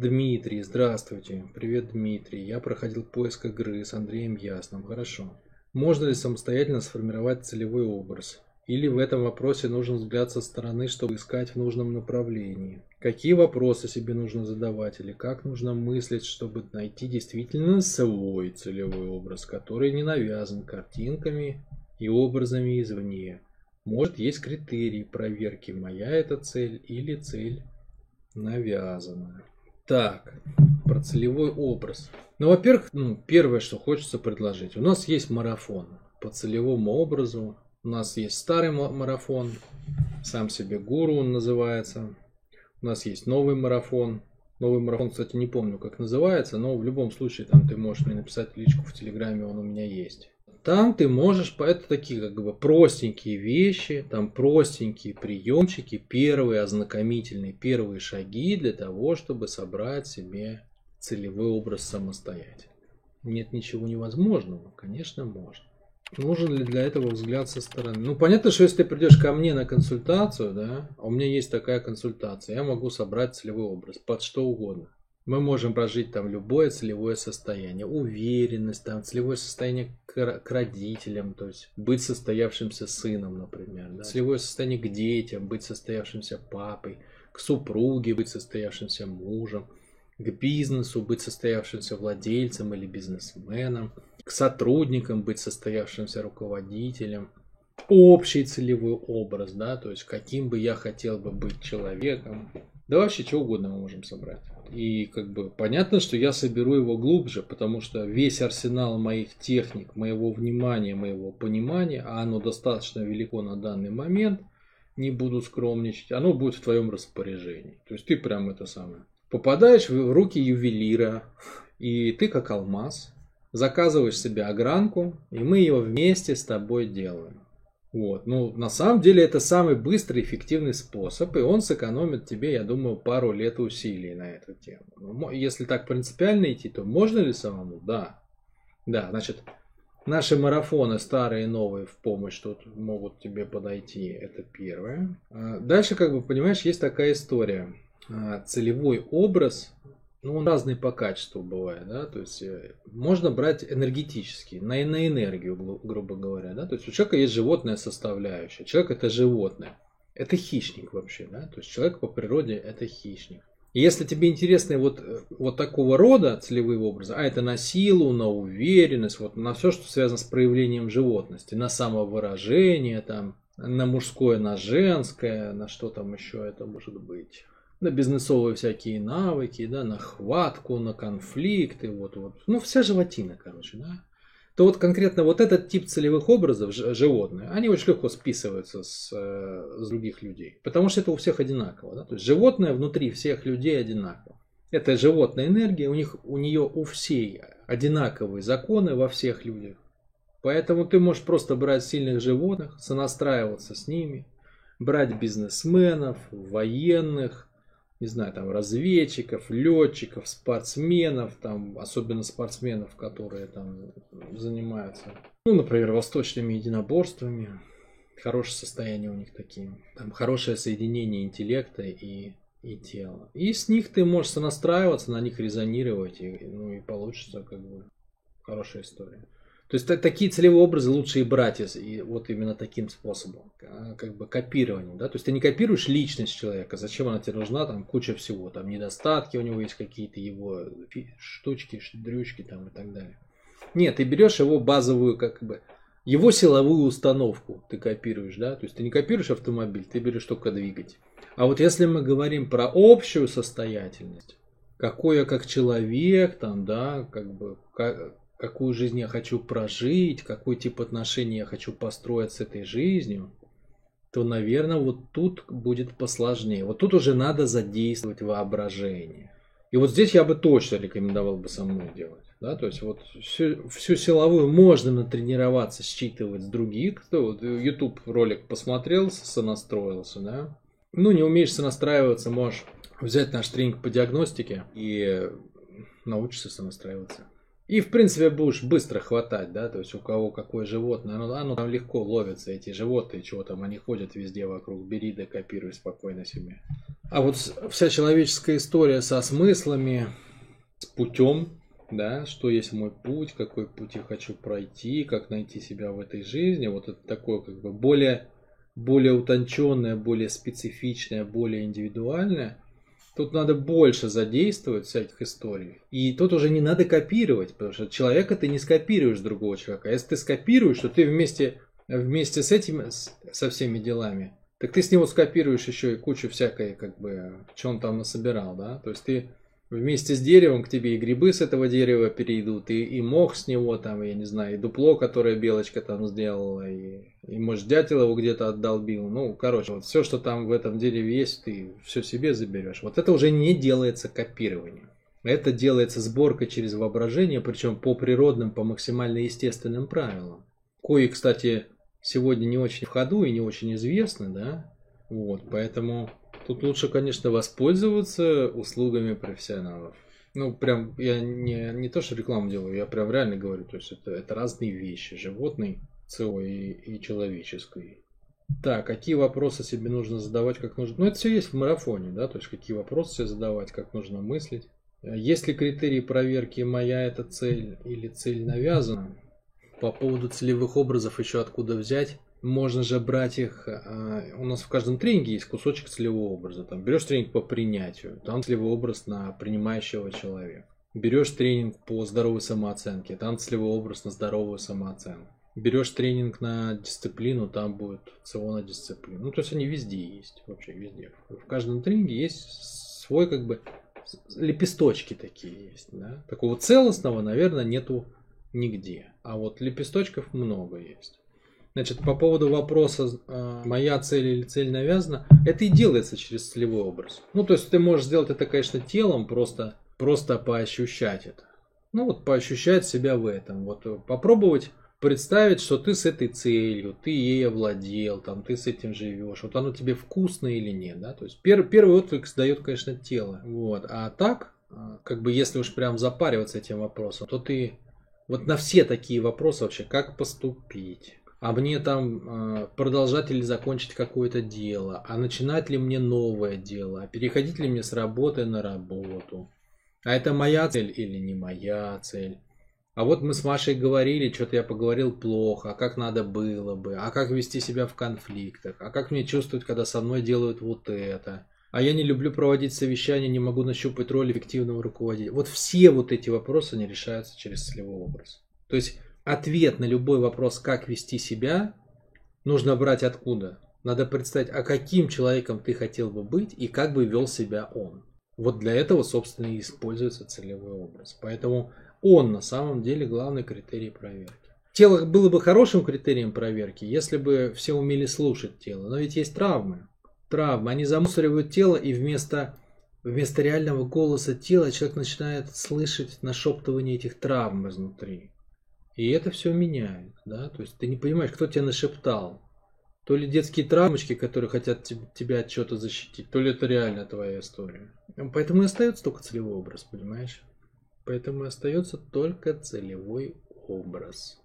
Дмитрий, здравствуйте. Привет, Дмитрий. Я проходил поиск игры с Андреем Ясным. Хорошо. Можно ли самостоятельно сформировать целевой образ? Или в этом вопросе нужен взгляд со стороны, чтобы искать в нужном направлении? Какие вопросы себе нужно задавать или как нужно мыслить, чтобы найти действительно свой целевой образ, который не навязан картинками и образами извне? Может, есть критерии проверки, моя это цель или цель навязанная. Так, про целевой образ. Ну, во-первых, ну, первое, что хочется предложить. У нас есть марафон по целевому образу. У нас есть старый марафон, сам себе гуру он называется. У нас есть новый марафон. Новый марафон, кстати, не помню, как называется, но в любом случае там ты можешь мне написать личку в Телеграме, он у меня есть. Там ты можешь, это такие как бы простенькие вещи, там простенькие приемчики, первые ознакомительные, первые шаги для того, чтобы собрать себе целевой образ самостоятельно. Нет ничего невозможного, конечно, можно. Нужен ли для этого взгляд со стороны? Ну, понятно, что если ты придешь ко мне на консультацию, да, а у меня есть такая консультация, я могу собрать целевой образ под что угодно. Мы можем прожить там любое целевое состояние, уверенность, там целевое состояние к, к родителям, то есть быть состоявшимся сыном, например, да? целевое состояние к детям, быть состоявшимся папой, к супруге, быть состоявшимся мужем, к бизнесу, быть состоявшимся владельцем или бизнесменом, к сотрудникам быть состоявшимся руководителем, общий целевой образ, да, то есть каким бы я хотел бы быть человеком. Да вообще что угодно мы можем собрать. И как бы понятно, что я соберу его глубже, потому что весь арсенал моих техник, моего внимания, моего понимания, а оно достаточно велико на данный момент, не буду скромничать, оно будет в твоем распоряжении. То есть ты прям это самое. Попадаешь в руки ювелира, и ты как алмаз, заказываешь себе огранку, и мы ее вместе с тобой делаем. Вот. Ну, на самом деле это самый быстрый, эффективный способ, и он сэкономит тебе, я думаю, пару лет усилий на эту тему. Ну, если так принципиально идти, то можно ли самому? Да. Да, значит, наши марафоны, старые и новые, в помощь тут могут тебе подойти, это первое. А дальше, как бы, понимаешь, есть такая история. А, целевой образ ну, он разный по качеству бывает, да, то есть э, можно брать энергетический, на, на энергию, гру, грубо говоря, да, то есть у человека есть животная составляющая, человек это животное, это хищник вообще, да, то есть человек по природе это хищник. И если тебе интересны вот, э, вот такого рода целевые образы, а это на силу, на уверенность, вот на все, что связано с проявлением животности, на самовыражение, там, на мужское, на женское, на что там еще это может быть на бизнесовые всякие навыки, да, на хватку, на конфликты, вот, вот. Ну, вся животина, короче, да. То вот конкретно вот этот тип целевых образов, животные, они очень легко списываются с, э, с других людей. Потому что это у всех одинаково. Да? То есть животное внутри всех людей одинаково. Это животная энергия, у, них, у нее у всей одинаковые законы во всех людях. Поэтому ты можешь просто брать сильных животных, сонастраиваться с ними, брать бизнесменов, военных, не знаю, там разведчиков, летчиков, спортсменов, там, особенно спортсменов, которые там занимаются, ну, например, восточными единоборствами. Хорошее состояние у них такие. Там хорошее соединение интеллекта и, и тела. И с них ты можешь сонастраиваться, на них резонировать, и, ну, и получится как бы хорошая история. То есть такие целевые образы лучше и брать из, и вот именно таким способом, а, как бы копированием. Да? То есть ты не копируешь личность человека, зачем она тебе нужна, там куча всего, там недостатки у него есть какие-то его штучки, дрючки там и так далее. Нет, ты берешь его базовую, как бы, его силовую установку ты копируешь, да, то есть ты не копируешь автомобиль, ты берешь только двигатель. А вот если мы говорим про общую состоятельность, какой я как человек, там, да, как бы, как, какую жизнь я хочу прожить, какой тип отношений я хочу построить с этой жизнью, то, наверное, вот тут будет посложнее. Вот тут уже надо задействовать воображение. И вот здесь я бы точно рекомендовал бы самому делать. Да? То есть вот всю, всю силовую можно натренироваться, считывать с других. Кто вот YouTube ролик посмотрел, сонастроился, да? Ну, не умеешь сонастраиваться, можешь взять наш тренинг по диагностике и научишься сонастраиваться. И, в принципе, будешь быстро хватать, да, то есть у кого какое животное, оно, оно там легко ловится, эти животные, чего там, они ходят везде вокруг, бери да копируй спокойно себе. А вот вся человеческая история со смыслами, с путем, да, что есть мой путь, какой путь я хочу пройти, как найти себя в этой жизни, вот это такое как бы более, более утонченное, более специфичное, более индивидуальное – Тут надо больше задействовать всяких историй. И тут уже не надо копировать, потому что человека ты не скопируешь другого человека. А если ты скопируешь, то ты вместе, вместе с этим, со всеми делами, так ты с него скопируешь еще и кучу всякой, как бы, что он там насобирал, да? То есть ты вместе с деревом к тебе и грибы с этого дерева перейдут, и, и мох с него там, я не знаю, и дупло, которое белочка там сделала, и, и может дятел его где-то отдолбил. Ну, короче, вот все, что там в этом дереве есть, ты все себе заберешь. Вот это уже не делается копированием. Это делается сборка через воображение, причем по природным, по максимально естественным правилам. Кои, кстати, сегодня не очень в ходу и не очень известны, да, вот, поэтому Тут лучше, конечно, воспользоваться услугами профессионалов. Ну, прям, я не, не то, что рекламу делаю, я прям реально говорю, то есть это, это разные вещи, животный целый и, и человеческий. Так, какие вопросы себе нужно задавать, как нужно... Ну, это все есть в марафоне, да, то есть какие вопросы себе задавать, как нужно мыслить. Есть ли критерии проверки «моя это цель» или «цель навязана»? По поводу целевых образов еще откуда взять? Можно же брать их, а, у нас в каждом тренинге есть кусочек целевого образа. Там берешь тренинг по принятию, там целевой образ на принимающего человека. Берешь тренинг по здоровой самооценке, там целевой образ на здоровую самооценку. Берешь тренинг на дисциплину, там будет ЦО на дисциплину. Ну, то есть они везде есть, вообще везде. В каждом тренинге есть свой как бы лепесточки такие есть. Да? Такого целостного, наверное, нету нигде. А вот лепесточков много есть. Значит, по поводу вопроса, а, моя цель или цель навязана, это и делается через целевой образ. Ну, то есть ты можешь сделать это, конечно, телом, просто, просто поощущать это. Ну, вот поощущать себя в этом. Вот попробовать представить, что ты с этой целью, ты ей овладел, там, ты с этим живешь, вот оно тебе вкусно или нет, да, то есть пер, первый отклик дает, конечно, тело, вот, а так, а, как бы если уж прям запариваться этим вопросом, то ты вот на все такие вопросы вообще, как поступить, а мне там э, продолжать или закончить какое-то дело, а начинать ли мне новое дело, а переходить ли мне с работы на работу. А это моя цель или не моя цель. А вот мы с Машей говорили, что-то я поговорил плохо, а как надо было бы, а как вести себя в конфликтах, а как мне чувствовать, когда со мной делают вот это. А я не люблю проводить совещания, не могу нащупать роль эффективного руководителя. Вот все вот эти вопросы не решаются через целевой образ. То есть ответ на любой вопрос, как вести себя, нужно брать откуда? Надо представить, а каким человеком ты хотел бы быть и как бы вел себя он. Вот для этого, собственно, и используется целевой образ. Поэтому он на самом деле главный критерий проверки. Тело было бы хорошим критерием проверки, если бы все умели слушать тело. Но ведь есть травмы. Травмы. Они замусоривают тело, и вместо, вместо реального голоса тела человек начинает слышать нашептывание этих травм изнутри. И это все меняет, да, то есть ты не понимаешь, кто тебя нашептал. То ли детские травмочки, которые хотят тебя от чего-то защитить, то ли это реально твоя история. Поэтому и остается только целевой образ, понимаешь? Поэтому и остается только целевой образ.